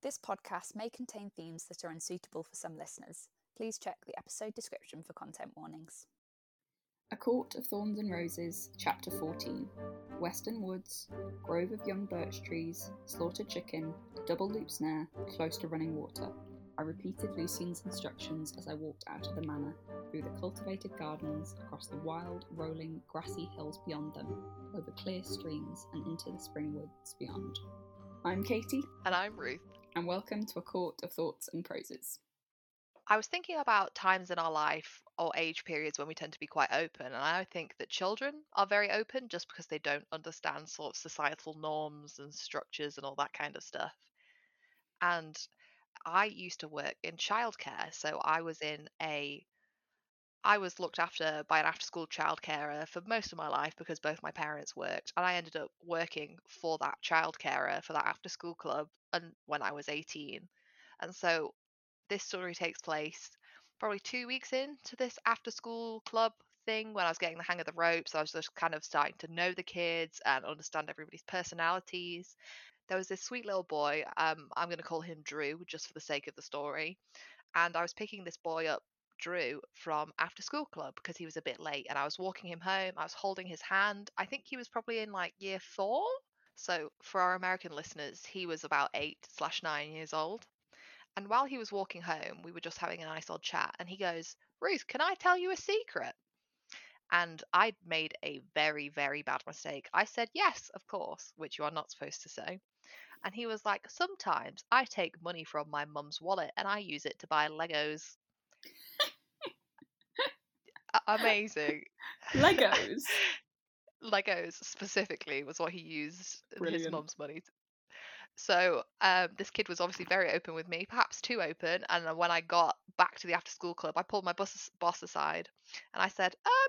This podcast may contain themes that are unsuitable for some listeners. Please check the episode description for content warnings. A Court of Thorns and Roses, Chapter 14 Western Woods, Grove of Young Birch Trees, Slaughtered Chicken, Double Loop Snare, Close to Running Water. I repeated Lucien's instructions as I walked out of the manor, through the cultivated gardens, across the wild, rolling, grassy hills beyond them, over clear streams, and into the spring woods beyond. I'm Katie, And I'm Ruth. And welcome to A Court of Thoughts and Proses. I was thinking about times in our life or age periods when we tend to be quite open, and I think that children are very open just because they don't understand sort of societal norms and structures and all that kind of stuff. And I used to work in childcare, so I was in a I was looked after by an after school childcarer for most of my life because both my parents worked, and I ended up working for that childcarer for that after school club and when I was 18. And so this story takes place probably two weeks into this after school club thing when I was getting the hang of the ropes. I was just kind of starting to know the kids and understand everybody's personalities. There was this sweet little boy, um, I'm going to call him Drew just for the sake of the story. And I was picking this boy up, Drew, from after school club because he was a bit late. And I was walking him home, I was holding his hand. I think he was probably in like year four. So for our American listeners, he was about eight slash nine years old. And while he was walking home, we were just having a nice old chat. And he goes, Ruth, can I tell you a secret? And I'd made a very, very bad mistake. I said, Yes, of course, which you are not supposed to say. And he was like, Sometimes I take money from my mum's wallet and I use it to buy Legos. Amazing. Legos! Legos specifically was what he used his Brilliant. mum's money. To. So um, this kid was obviously very open with me, perhaps too open. And when I got back to the after school club, I pulled my boss boss aside and I said, um,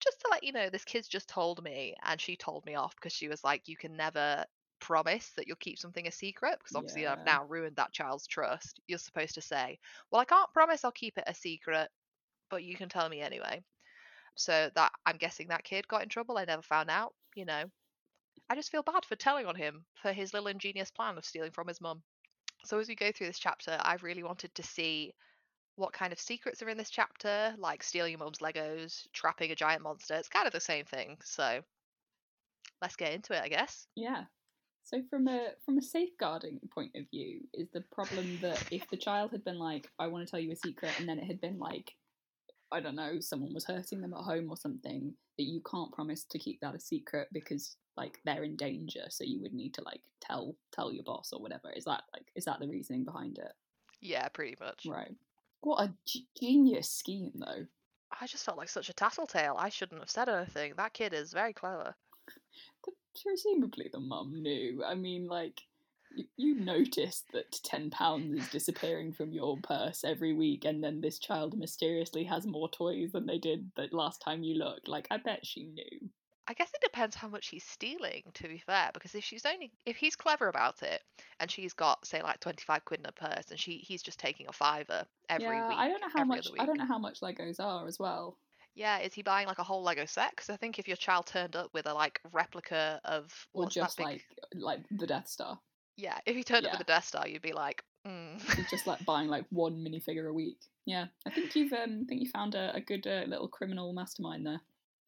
just to let you know, this kid's just told me, and she told me off because she was like, you can never promise that you'll keep something a secret because obviously Yeah. I've now ruined that child's trust. You're supposed to say, well, I can't promise I'll keep it a secret, but you can tell me anyway. So that I'm guessing that kid got in trouble. I never found out. You know, I just feel bad for telling on him for his little ingenious plan of stealing from his mum. So as we go through this chapter, I really wanted to see what kind of secrets are in this chapter, like stealing your mum's Legos, trapping a giant monster. It's kind of the same thing. So let's get into it, I guess. Yeah. So from a from a safeguarding point of view, is the problem that if the child had been like, I want to tell you a secret, and then it had been like, I don't know, someone was hurting them at home or something, that you can't promise to keep that a secret because like they're in danger, so you would need to like tell tell your boss or whatever. Is that like is that the reasoning behind it? Yeah, pretty much. Right. What a g- genius scheme though. I just felt like such a tattletale. I shouldn't have said anything. That kid is very clever. The, presumably the mum knew. I mean, like, you, you noticed that ten pounds is disappearing from your purse every week, and then this child mysteriously has more toys than they did the last time you looked. Like, I bet she knew. I guess it depends how much he's stealing, to be fair, because if she's only if he's clever about it and she's got say like twenty five quid in her purse and she he's just taking a fiver every yeah, week. I don't know how much. I don't know how much Legos are as well. Yeah, is he buying like a whole Lego set? Because I think if your child turned up with a like replica of Or just big- like like the Death Star. Yeah, if he turned up Yeah. with a Death Star, you'd be like, mm. Just like buying like one minifigure a week. Yeah, I think you've um, I think you found a, a good uh, little criminal mastermind there.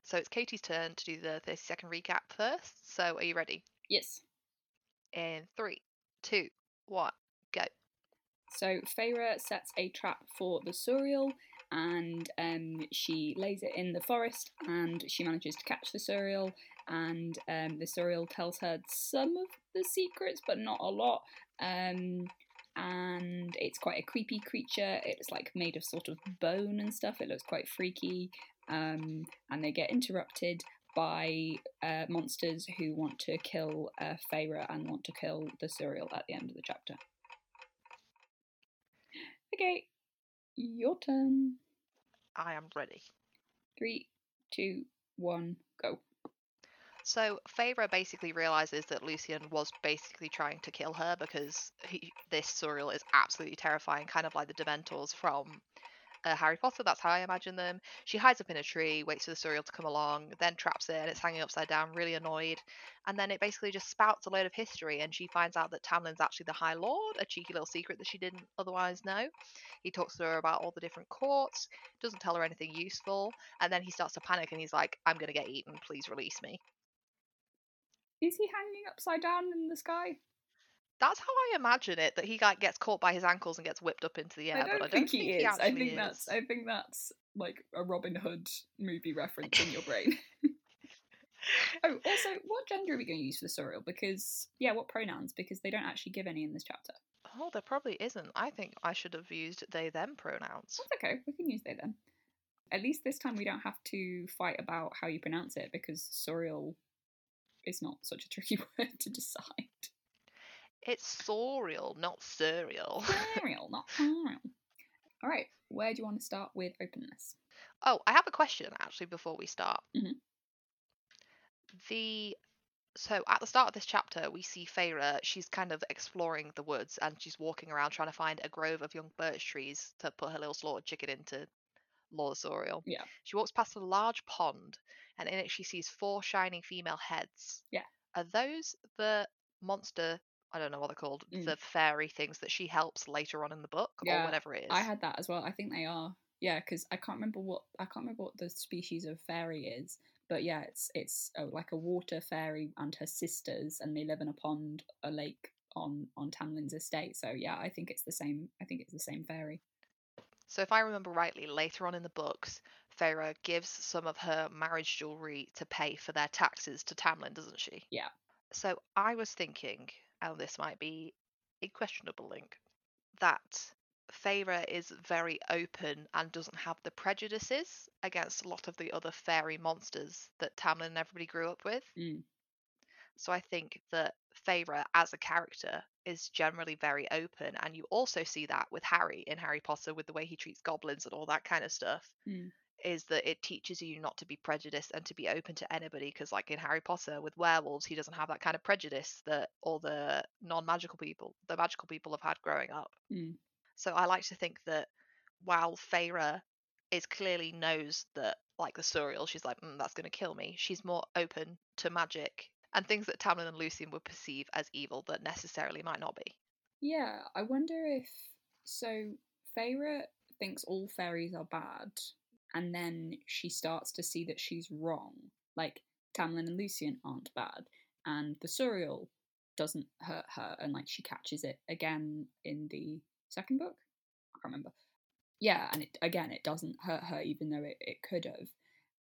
So it's Katie's turn to do the thirty second recap first. So are you ready? Yes. In three, two, one, go. So Feyre sets a trap for the Suriel and um, she lays it in the forest and she manages to catch the Suriel and um, the Suriel tells her some of the secrets but not a lot. Um, and it's quite a creepy creature. It's like made of sort of bone and stuff. It looks quite freaky. Um, and they get interrupted by uh, monsters who want to kill uh, Feyre and want to kill the Suriel at the end of the chapter. Okay, your turn. I am ready. Three, two, one, go. So Feyre basically realizes that Lucien was basically trying to kill her because he, this Suriel is absolutely terrifying, kind of like the Dementors from uh, Harry Potter. That's how I imagine them. She hides up in a tree, waits for the Suriel to come along, then traps it, and it's hanging upside down, really annoyed. And then it basically just spouts a load of history, and she finds out that Tamlin's actually the High Lord, a cheeky little secret that she didn't otherwise know. He talks to her about all the different courts, doesn't tell her anything useful, and then he starts to panic and he's like, I'm going to get eaten, please release me. Is he hanging upside down in the sky? That's how I imagine it. That he like gets caught by his ankles and gets whipped up into the air. I don't, but I don't think, he is. I think is. that's I think that's like a Robin Hood movie reference in your brain. oh, also, what gender are we going to use for the Suriel? Because yeah, what pronouns? Because they don't actually give any in this chapter. Oh, there probably isn't. I think I should have used they them pronouns. That's okay. We can use they then. At least this time we don't have to fight about how you pronounce it because Suriel is not such a tricky word to decide. It's Sorial, not Suriel. Suriel, not Suriel. All right, where do you want to start with openness? Oh, I have a question actually before we start. Mhm. The so at the start of this chapter, we see Feyre. She's kind of exploring the woods and she's walking around trying to find a grove of young birch trees to put her little slaughtered chicken into Lord Soriel. Yeah. She walks past a large pond, and in it she sees four shining female heads. Yeah. Are those the monster? I don't know what they're called. Mm. The fairy things that she helps later on in the book, Yeah, or whatever it is. I had that as well. I think they are. Yeah, because I can't remember what I can't remember what the species of fairy is, but yeah, it's it's oh, like a water fairy and her sisters, and they live in a pond, a lake on on Tamlin's estate. So yeah, I think it's the same. I think it's the same fairy. So if I remember rightly, later on in the books, Feyre gives some of her marriage jewelry to pay for their taxes to Tamlin, doesn't she? Yeah. So I was thinking, and this might be a questionable link, that Feyre is very open and doesn't have the prejudices against a lot of the other fairy monsters that Tamlin and everybody grew up with. Mm. So I think that Feyre as a character is generally very open, and you also see that with Harry in Harry Potter with the way he treats goblins and all that kind of stuff. Mm. Is that it teaches you not to be prejudiced and to be open to anybody? Because, like in Harry Potter with werewolves, he doesn't have that kind of prejudice that all the non-magical people, the magical people, have had growing up. Mm. So I like to think that while Feyre is clearly knows that, like the Suriel, she's like, mm, that's going to kill me. She's more open to magic and things that Tamlin and Lucien would perceive as evil that necessarily might not be. Yeah, I wonder if so. Feyre thinks all fairies are bad, and then she starts to see that she's wrong. Like Tamlin and Lucien aren't bad, and the Suriel doesn't hurt her, and like she catches it again in the second book. I can't remember. Yeah, and it, again, it doesn't hurt her, even though it, it could have.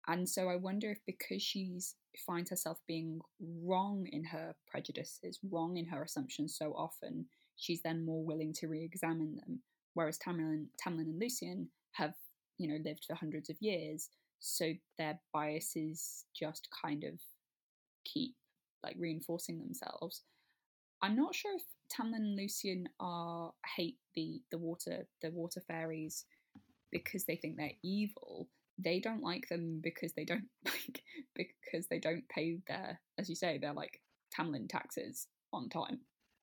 And so I wonder if because she's finds herself being wrong in her prejudices, wrong in her assumptions so often, she's then more willing to re-examine them. Whereas Tamlin, Tamlin and Lucien have, you know, lived for hundreds of years, so their biases just kind of keep like reinforcing themselves. I'm not sure if Tamlin and Lucien are hate the the water the water fairies because they think they're evil. They don't like them because they don't like because they don't pay their as you say their like Tamlin taxes on time.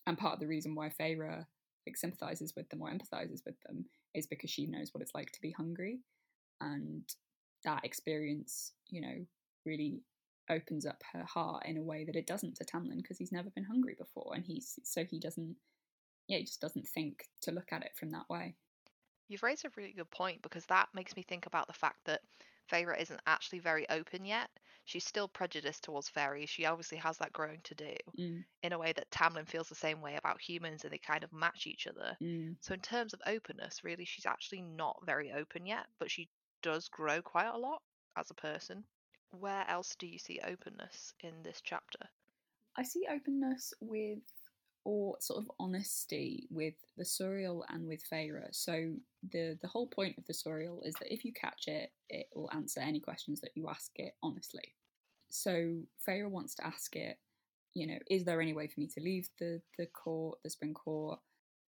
And part of the reason why Feyre like sympathizes with them or empathizes with them is because she knows what it's like to be hungry, and that experience, you know, really opens up her heart in a way that it doesn't to Tamlin because he's never been hungry before, and he's so he doesn't, yeah, he just doesn't think to look at it from that way. You've raised a really good point because that makes me think about the fact that Feyre isn't actually very open yet. She's still prejudiced towards fairies. She obviously has that growing to do Mm, in a way that Tamlin feels the same way about humans and they kind of match each other. mm. So, in terms of openness, really, she's actually not very open yet, but she does grow quite a lot as a person. Where else do you see openness in this chapter? I see openness with or sort of honesty with the Suriel and with Feyre. So the the whole point of the Suriel is that if you catch it, it will answer any questions that you ask it honestly. So Feyre wants to ask it, you know, is there any way for me to leave the the court, the spring court?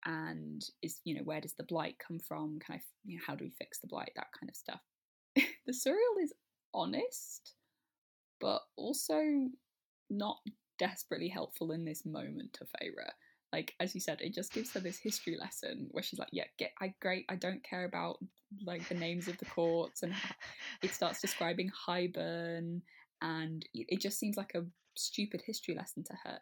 And is you know where does the blight come from? Can I, you know, how do we fix the blight? That kind of stuff. the Suriel is honest, but also not desperately helpful in this moment to Feyre like as you said, it just gives her this history lesson where she's like, "Yeah, get I great. I don't care about like the names of the courts," and it starts describing Hybern, and it just seems like a stupid history lesson to her.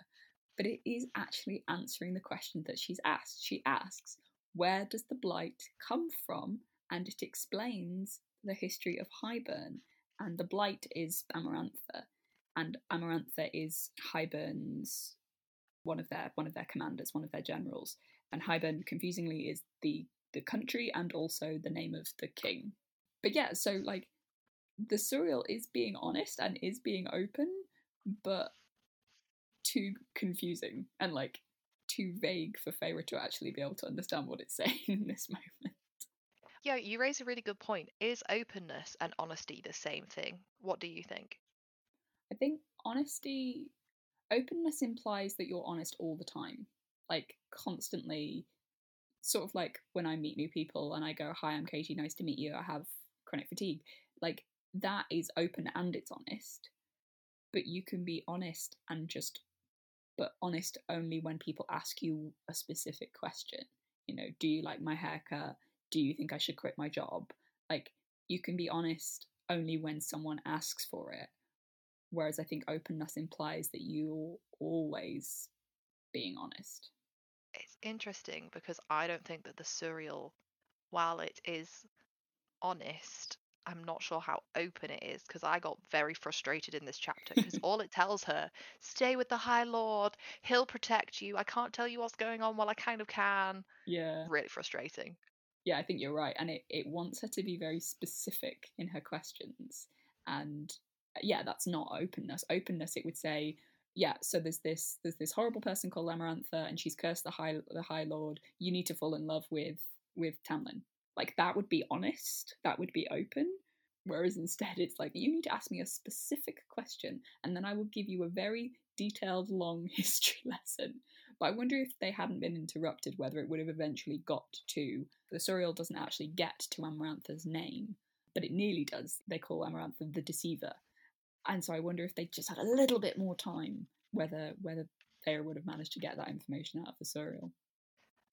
But it is actually answering the question that she's asked. She asks, "Where does the blight come from?" and it explains the history of Hybern, and the blight is Amarantha, and Amarantha is Hybern's one of their one of their commanders, one of their generals. And Hybern, confusingly, is the the country and also the name of the king. But yeah, so like the Suriel is being honest and is being open, but too confusing and like too vague for Feyre to actually be able to understand what it's saying in this moment. Yeah, you raise a really good point. Is openness and honesty the same thing? What do you think? I think honesty openness implies that you're honest all the time, like constantly. Sort of like when I meet new people and I go, "Hi, I'm Katie. Nice to meet you. I have chronic fatigue." Like that is open and it's honest. But you can be honest and just, but honest only when people ask you a specific question. You know, do you like my haircut? Do you think I should quit my job? Like you can be honest only when someone asks for it Whereas I think openness implies that you're always being honest. It's interesting because I don't think that the Suriel, while it is honest, I'm not sure how open it is because I got very frustrated in this chapter because all it tells her, stay with the High Lord, he'll protect you. I can't tell you what's going on while I kind of can. Yeah. Really frustrating. Yeah, I think you're right. And it, it wants her to be very specific in her questions. And yeah, that's not openness. Openness, it would say, yeah, so there's this there's this horrible person called Amarantha, and she's cursed the high the High Lord. You need to fall in love with with Tamlin. Like that would be honest. That would be open. Whereas instead, it's like you need to ask me a specific question, and then I will give you a very detailed, long history lesson. But I wonder if they hadn't been interrupted, whether it would have eventually got to the Suriel doesn't actually get to Amarantha's name, but it nearly does. They call Amarantha the Deceiver, and so I wonder if they just had a little bit more time, whether whether Feyre would have managed to get that information out of the Suriel.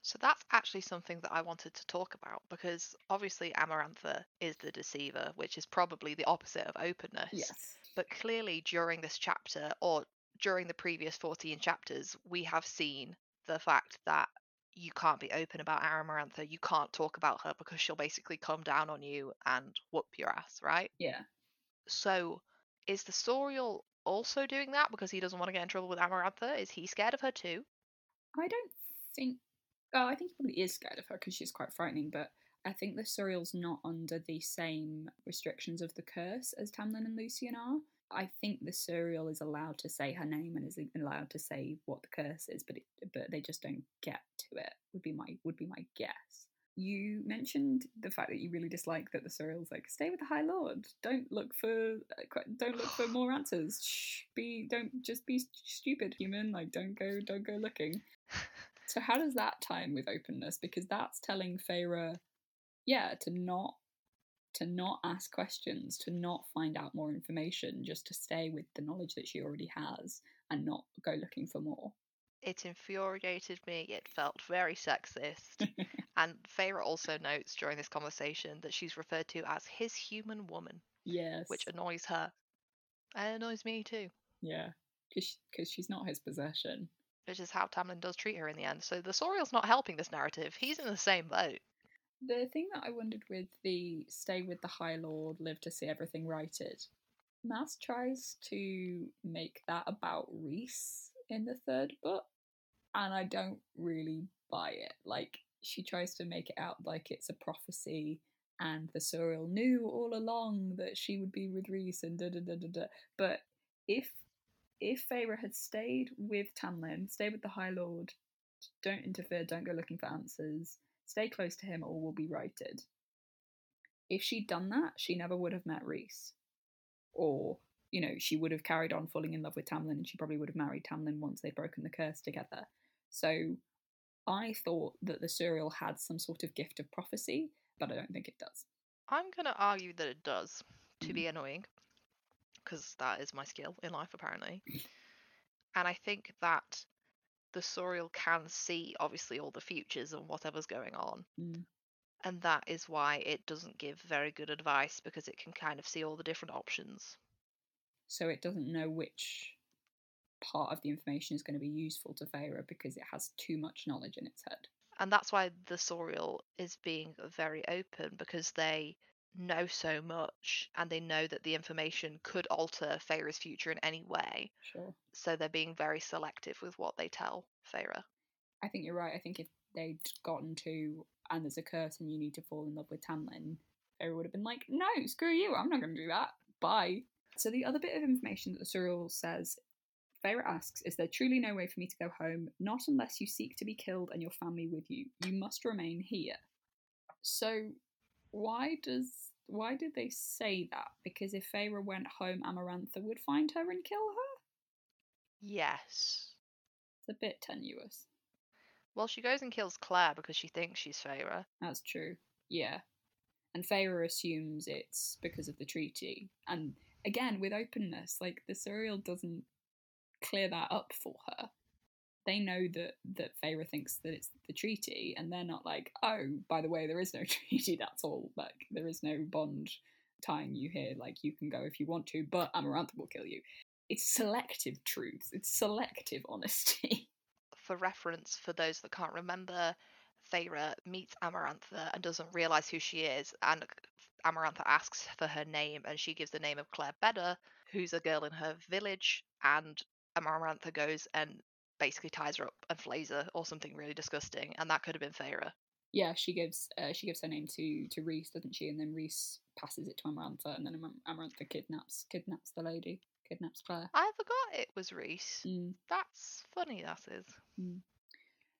So that's actually something that I wanted to talk about because obviously Amarantha is the deceiver, which is probably the opposite of openness. Yes. But clearly during this chapter or during the previous 14 chapters, we have seen the fact that you can't be open about Amarantha. You can't talk about her because she'll basically come down on you and whoop your ass, right? Yeah. So is the Suriel also doing that because he doesn't want to get in trouble with Amarantha? Is he scared of her too? I don't think. Oh, I think he probably is scared of her because she's quite frightening. But I think the Suriel's not under the same restrictions of the curse as Tamlin and Lucien are. I think the Suriel is allowed to say her name and is allowed to say what the curse is, but it, but they just don't get to it. Would be my would be my guess. You mentioned the fact that you really dislike that the Suriel's like stay with the High Lord. Don't look for uh, don't look for more answers. Shh, be don't just be stupid, human. Like don't go don't go looking. So how does that tie in with openness? Because that's telling Feyre, yeah, to not to not ask questions, to not find out more information, just to stay with the knowledge that she already has and not go looking for more. It infuriated me. It felt very sexist. and Feyre also notes during this conversation that she's referred to as his human woman. Yes. Which annoys her. And it annoys me too. Yeah, because she's not his possession. Which is how Tamlin does treat her in the end. So the Suriel's not helping this narrative. He's in the same boat. The thing that I wondered with the stay with the High Lord, live to see everything righted, Maas tries to make that about Rhys in the third book, and I don't really buy it. Like, she tries to make it out like it's a prophecy and the Suriel knew all along that she would be with Rhys and da da da da da. But if if Feyre had stayed with Tamlin, stay with the High Lord, don't interfere, don't go looking for answers, stay close to him, all will be righted. If she'd done that, she never would have met Rhys. Or, you know, she would have carried on falling in love with Tamlin and she probably would have married Tamlin once they'd broken the curse together. So I thought that the Suriel had some sort of gift of prophecy, but I don't think it does. I'm going to argue that it does, to mm. be annoying, because that is my skill in life, apparently. and I think that the Suriel can see obviously all the futures and whatever's going on. Mm. And that is why it doesn't give very good advice because it can kind of see all the different options. So it doesn't know which part of the information is going to be useful to Feyre because it has too much knowledge in its head. And that's why the Suriel is being very open because they know so much and they know that the information could alter Feyre's future in any way. Sure. So they're being very selective with what they tell Feyre. I think you're right. I think if they'd gotten to and there's a curse and you need to fall in love with Tamlin, Feyre would have been like, no, screw you, I'm not going to do that. Bye. So the other bit of information that the Suriel says, Feyre asks, is there truly no way for me to go home? Not unless you seek to be killed and your family with you. You must remain here. So why does why did they say that? Because if Feyre went home, Amarantha would find her and kill her? Yes. It's a bit tenuous. Well, she goes and kills Clare because she thinks she's Feyre. That's true. Yeah. And Feyre assumes it's because of the treaty. And again, with openness, like the Suriel doesn't clear that up for her. They know that that Feyre thinks that it's the treaty, and they're not like, oh, by the way, there is no treaty. That's all. Like there is no bond tying you here. Like you can go if you want to, but Amarantha will kill you. It's selective truth. It's selective honesty. For reference, for those that can't remember, Feyre meets Amarantha and doesn't realise who she is, and Amarantha asks for her name, and she gives the name of Clare Beddor, who's a girl in her village, and Amarantha goes and basically ties her up and flays her or something really disgusting, and that could have been Feyre. Yeah, she gives uh, she gives her name to to Rhys, doesn't she? And then Rhys passes it to Amarantha, and then Amar- Amarantha kidnaps kidnaps the lady, kidnaps Clare. I forgot it was Rhys. Mm. That's funny, that is.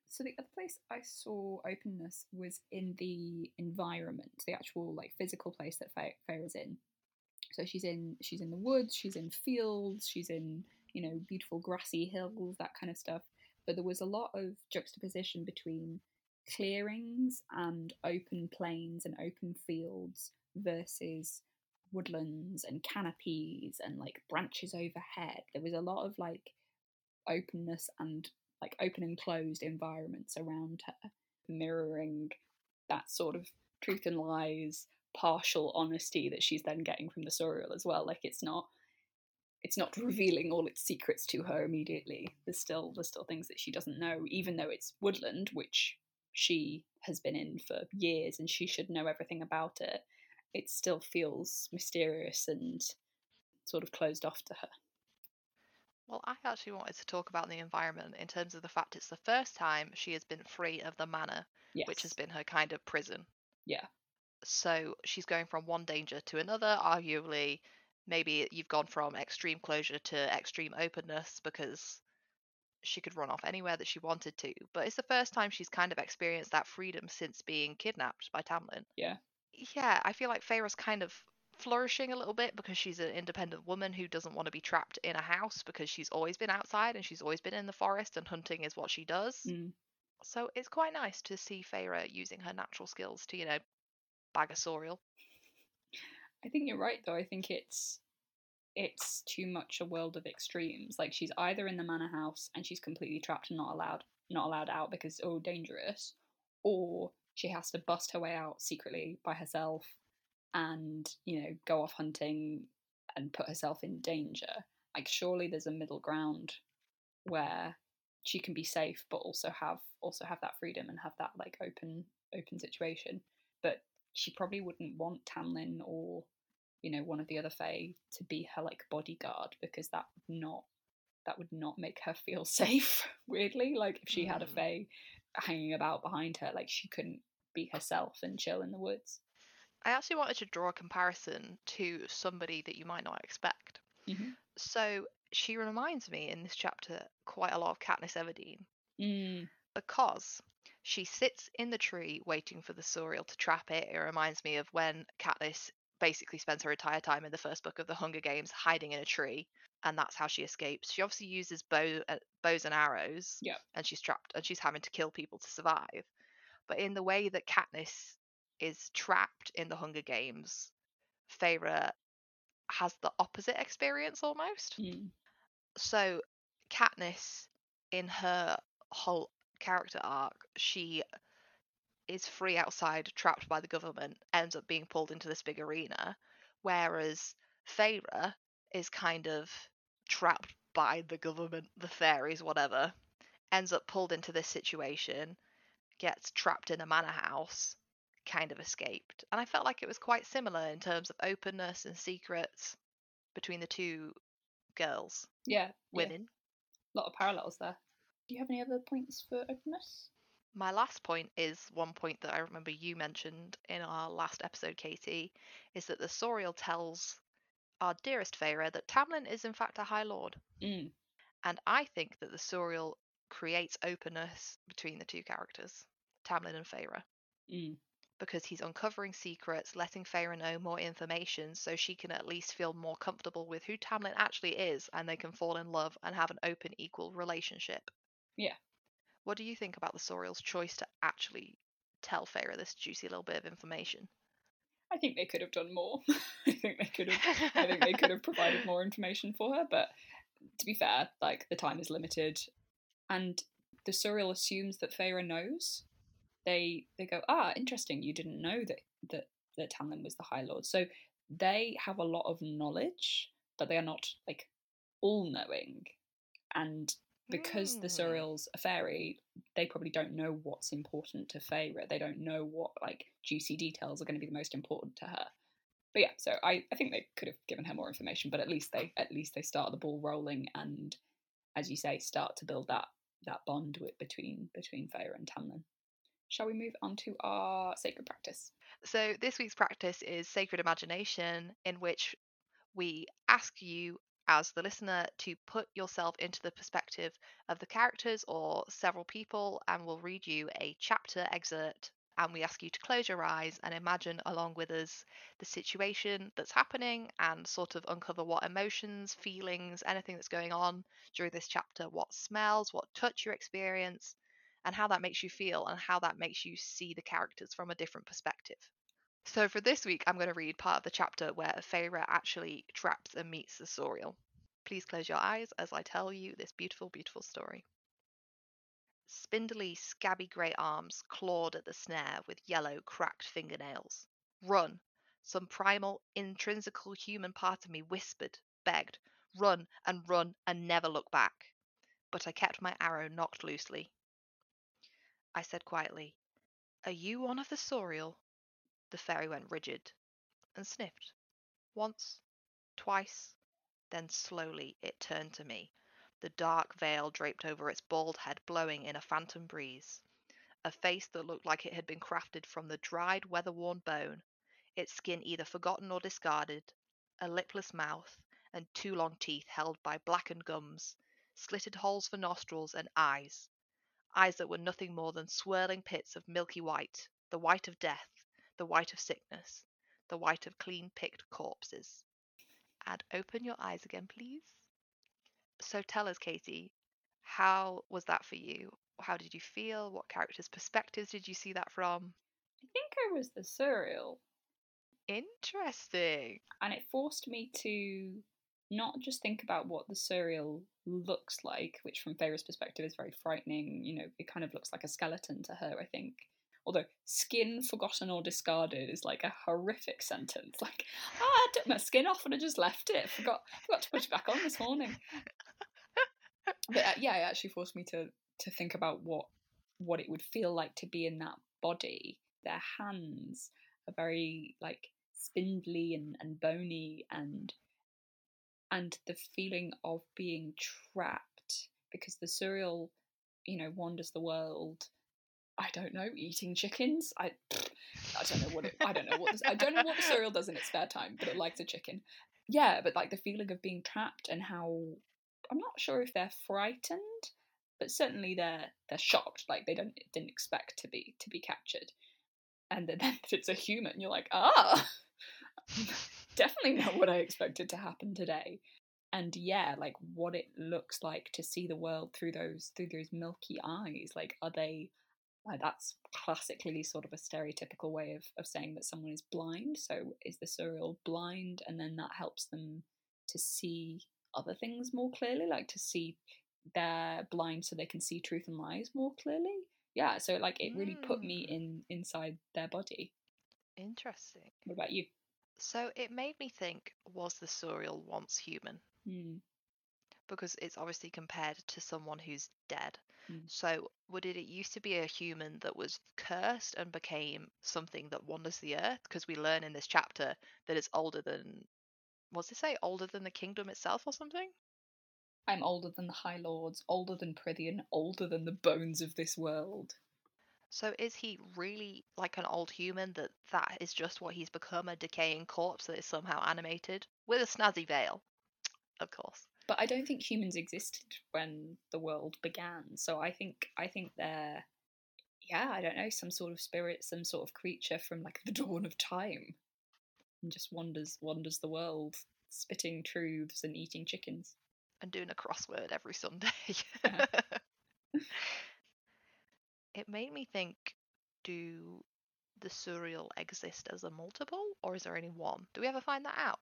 So the other place I saw openness was in the environment, the actual like physical place that Fe- is in. So she's in she's in the woods, she's in fields, she's in you know beautiful grassy hills, that kind of stuff. But there was a lot of juxtaposition between clearings and open plains and open fields versus woodlands and canopies and like branches overhead. There was a lot of like openness and like open and closed environments around her, mirroring that sort of truth and lies, partial honesty that she's then getting from the Suriel as well. Like it's not it's not revealing all its secrets to her immediately. There's still there's still things that she doesn't know, even though it's woodland, which she has been in for years and she should know everything about it. It still feels mysterious and sort of closed off to her. Well, I actually wanted to talk about the environment in terms of the fact it's the first time she has been free of the manor, Yes. which has been her kind of prison. Yeah. So she's going from one danger to another. Arguably, maybe you've gone from extreme closure to extreme openness because she could run off anywhere that she wanted to. But it's the first time she's kind of experienced that freedom since being kidnapped by Tamlin. Yeah. Yeah, I feel like Feyre's kind of flourishing a little bit because she's an independent woman who doesn't want to be trapped in a house because she's always been outside and she's always been in the forest and hunting is what she does. Mm. So it's quite nice to see Feyre using her natural skills to, you know, bag a Suriel. I think you're right though. I think it's it's too much a world of extremes. Like she's either in the manor house and she's completely trapped and not allowed not allowed out because oh dangerous, or she has to bust her way out secretly by herself and, you know, go off hunting and put herself in danger. Like surely there's a middle ground where she can be safe but also have also have that freedom and have that like open open situation. But she probably wouldn't want Tamlin or you know one of the other Fae to be her like bodyguard because that would not that would not make her feel safe. Weirdly, like if she had a Mm. Fae hanging about behind her, like she couldn't be herself and chill in the woods. I actually wanted to draw a comparison to somebody that you might not expect. Mm-hmm. So she reminds me in this chapter quite a lot of Katniss Everdeen Mm, because she sits in the tree waiting for the Suriel to trap it. It reminds me of when Katniss basically spends her entire time in the first book of the Hunger Games hiding in a tree, and that's how she escapes. She obviously uses bow, uh, bows and arrows, Yeah. and she's trapped and she's having to kill people to survive. But in the way that Katniss is trapped in the Hunger Games, Feyre has the opposite experience almost mm, so Katniss in her whole character arc, she is free outside, trapped by the government, ends up being pulled into this big arena, whereas Feyre is kind of trapped by the government, the fairies, whatever, ends up pulled into this situation, gets trapped in a manor house, kind of escaped. And I felt like it was quite similar in terms of openness and secrets between the two girls, Yeah, women. A lot of parallels there. Do you have any other points for openness? My last point is one point that I remember you mentioned in our last episode, Katie, is that the Suriel tells our dearest Feyre that Tamlin is in fact a High Lord. Mm. And I think that the Suriel creates openness between the two characters, Tamlin and Feyre, Mm. because he's uncovering secrets, letting Feyre know more information so she can at least feel more comfortable with who Tamlin actually is and they can fall in love and have an open, equal relationship. Yeah. What do you think about the Suriel's choice to actually tell Feyre this juicy little bit of information? I think they could have done more. I think they could have. I think they could have provided more information for her. But to be fair, like the time is limited, and the Suriel assumes that Feyre knows. They they go, ah, interesting. You didn't know that that that Tamlin was the High Lord. So they have a lot of knowledge, but they are not like all knowing. And because the Hmm. Suriel's a fairy, they probably don't know what's important to Feyre. They don't know what like juicy details are going to be the most important to her. But yeah, so I, I think they could have given her more information, but at least they at least they start the ball rolling and, as you say, start to build that that bond with, between between Feyre and Tamlin. Shall we move on to our sacred practice? So, this week's practice is Sacred Imagination, in which we ask you, as the listener, to put yourself into the perspective of the characters or several people, and we'll read you a chapter excerpt. And we ask you to close your eyes and imagine along with us the situation that's happening and sort of uncover what emotions, feelings, anything that's going on during this chapter, what smells, what touch you experience, and how that makes you feel and how that makes you see the characters from a different perspective. So for this week, I'm going to read part of the chapter where Feyre actually traps and meets the Suriel. Please close your eyes as I tell you this beautiful, beautiful story. Spindly, scabby grey arms clawed at the snare with yellow, cracked fingernails. Run! Some primal, intrinsical human part of me whispered, begged, run and run and never look back. But I kept my arrow knocked loosely. I said quietly, Are you one of the Suriel? The fairy went rigid and sniffed. Once, twice, then slowly it turned to me, the dark veil draped over its bald head blowing in a phantom breeze. A face that looked like it had been crafted from the dried, weather worn bone, its skin either forgotten or discarded, a lipless mouth, and two long teeth held by blackened gums, slitted holes for nostrils, and eyes. Eyes that were nothing more than swirling pits of milky white, the white of death, the white of sickness, the white of clean picked corpses. And open your eyes again, please. So tell us, Katie, how was that for you? How did you feel? What characters' perspectives did you see that from? I think I was the Suriel, Interesting. and it forced me to not just think about what the Suriel looks like, which from Feyre's perspective is very frightening. You know, it kind of looks like a skeleton to her, I think. Although skin forgotten or discarded is like a horrific sentence. Like, ah, I took my skin off and I just left it. Forgot forgot to put it back on this morning. But uh, yeah, it actually forced me to to think about what what it would feel like to be in that body. Their hands are very like spindly and, and bony and and the feeling of being trapped because the Suriel, you know, wanders the world. I don't know, eating chickens. I I don't know what it. I don't know what I don't know what the Suriel does in its spare time, but it likes a chicken. Yeah, but like the feeling of being trapped and how I'm not sure if they're frightened, but certainly they're they're shocked. Like they don't didn't expect to be to be captured, and then if it's a human, you're like, ah, definitely not what I expected to happen today. And yeah, like what it looks like to see the world through those through those milky eyes. Like, are they? Like, that's classically sort of a stereotypical way of, of saying that someone is blind. So is the Suriel blind, and then that helps them to see other things more clearly, like to see they're blind so they can see truth and lies more clearly. Yeah, so like it really put me Mm. in inside their body. Interesting. What about you? So it made me think: Was the Suriel once human? Hmm. Because it's obviously compared to someone who's dead. Mm. So would it, it used to be a human that was cursed and became something that wanders the earth? Because we learn in this chapter that it's older than. What's it say? Older than the kingdom itself, or something? I'm older than the High Lords, older than Prythian, older than the bones of this world. So is he really like an old human that that is just what he's become a decaying corpse that is somehow animated with a snazzy veil? Of course. But I don't think humans existed when the world began. So I think I think they're yeah, I don't know, some sort of spirit, some sort of creature from like the dawn of time. And just wanders wanders the world, spitting truths and eating chickens. And doing a crossword every Sunday. Yeah. it made me think do the Suriel exist as a multiple or is there only one? Do we ever find that out?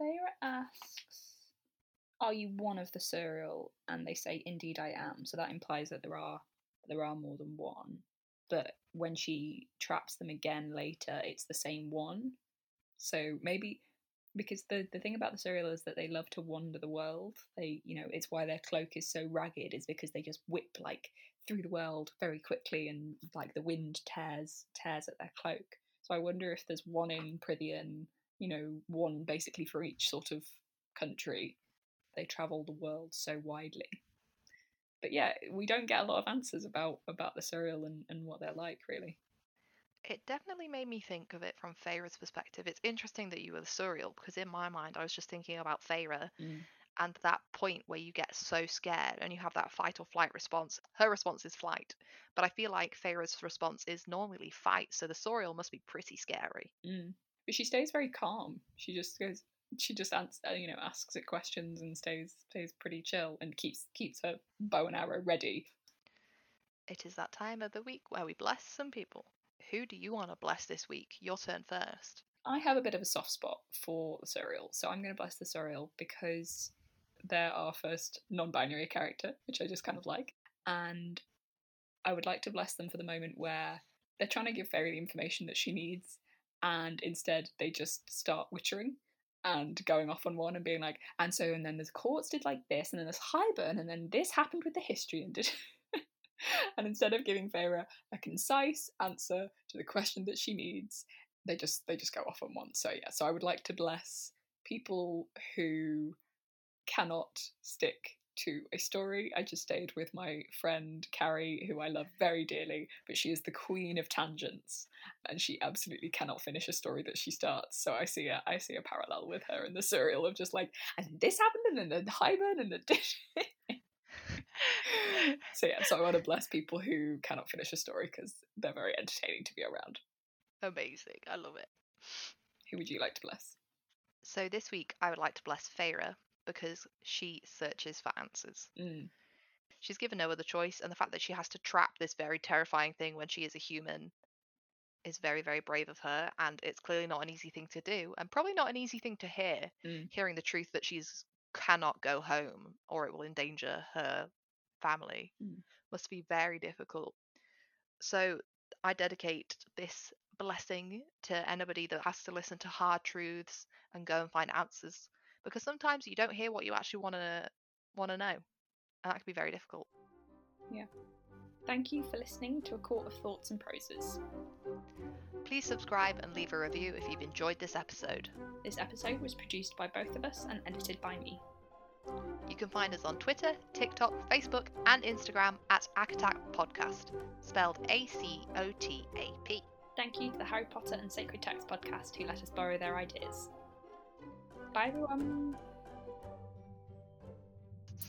Feyre asks, "Are you one of the Suriel?" And they say, "Indeed, I am." So that implies that there are there are more than one. But when she traps them again later, it's the same one. So maybe because the the thing about the Suriel is that they love to wander the world. They, you know, it's why their cloak is so ragged. Is because they just whip like through the world very quickly, and like the wind tears tears at their cloak. So I wonder if there's one in Prythian you know, one basically for each sort of country. They travel the world so widely. But yeah, we don't get a lot of answers about about the Suriel and, and what they're like, really. It definitely made me think of it from Feyre's perspective. It's interesting that you were the Suriel because in my mind I was just thinking about Feyre Mm. and that point where you get so scared and you have that fight or flight response. Her response is flight, but I feel like Feyre's response is normally fight, so the Suriel must be pretty scary. Mm. But she stays very calm. She just goes. She just answers, uh, you know, asks it questions and stays stays pretty chill and keeps keeps her bow and arrow ready. It is that time of the week where we bless some people. Who do you want to bless this week? Your turn first. I have a bit of a soft spot for the Suriel, so I'm going to bless the Suriel because they're our first non binary character, which I just kind of like. And I would like to bless them for the moment where they're trying to give Feyre the information that she needs, and instead they just start witchering and going off on one and being like, and so, and then the courts did like this, and then there's Hybern, and then this happened with the history, and did. and instead of giving Feyre a concise answer to the question that she needs, they just they just go off on one. So yeah, so I would like to bless people who cannot stick to a story. I just stayed with my friend Carrie, who I love very dearly, but she is the queen of tangents, and she absolutely cannot finish a story that she starts. So I see a I see a parallel with her in the Suriel of just like, and this happened, and then the Hybern, and the dish. so yeah, so I want to bless people who cannot finish a story because they're very entertaining to be around. Amazing. I love it. Who would you like to bless? So this week I would like to bless Feyre because she searches for answers. Mm. She's given no other choice, and the fact that she has to trap this very terrifying thing when she is a human is very, very brave of her, and it's clearly not an easy thing to do, and probably not an easy thing to hear, Mm. hearing the truth that she's cannot go home or it will endanger her family Mm. must be very difficult. So I dedicate this blessing to anybody that has to listen to hard truths and go and find answers because sometimes you don't hear what you actually want to want to know and that can be very difficult Yeah. Thank you for listening to A Court of Thoughts and Proses. please subscribe and leave a review if you've enjoyed this episode This episode was produced by both of us and edited by me. you can find us on twitter tiktok facebook and instagram at acotap podcast spelled a-c-o-t-a-p Thank you to the Harry Potter and Sacred Text podcast who let us borrow their ideas. Bye everyone.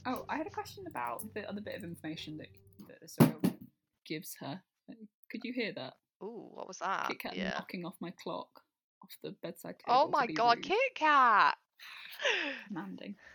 Oh, I had a question about the other bit of information that that the gives her. Could you hear that? Ooh, what was that Kit Kat yeah knocking off my clock off the bedside oh table. oh my god rude. kit kat Commanding.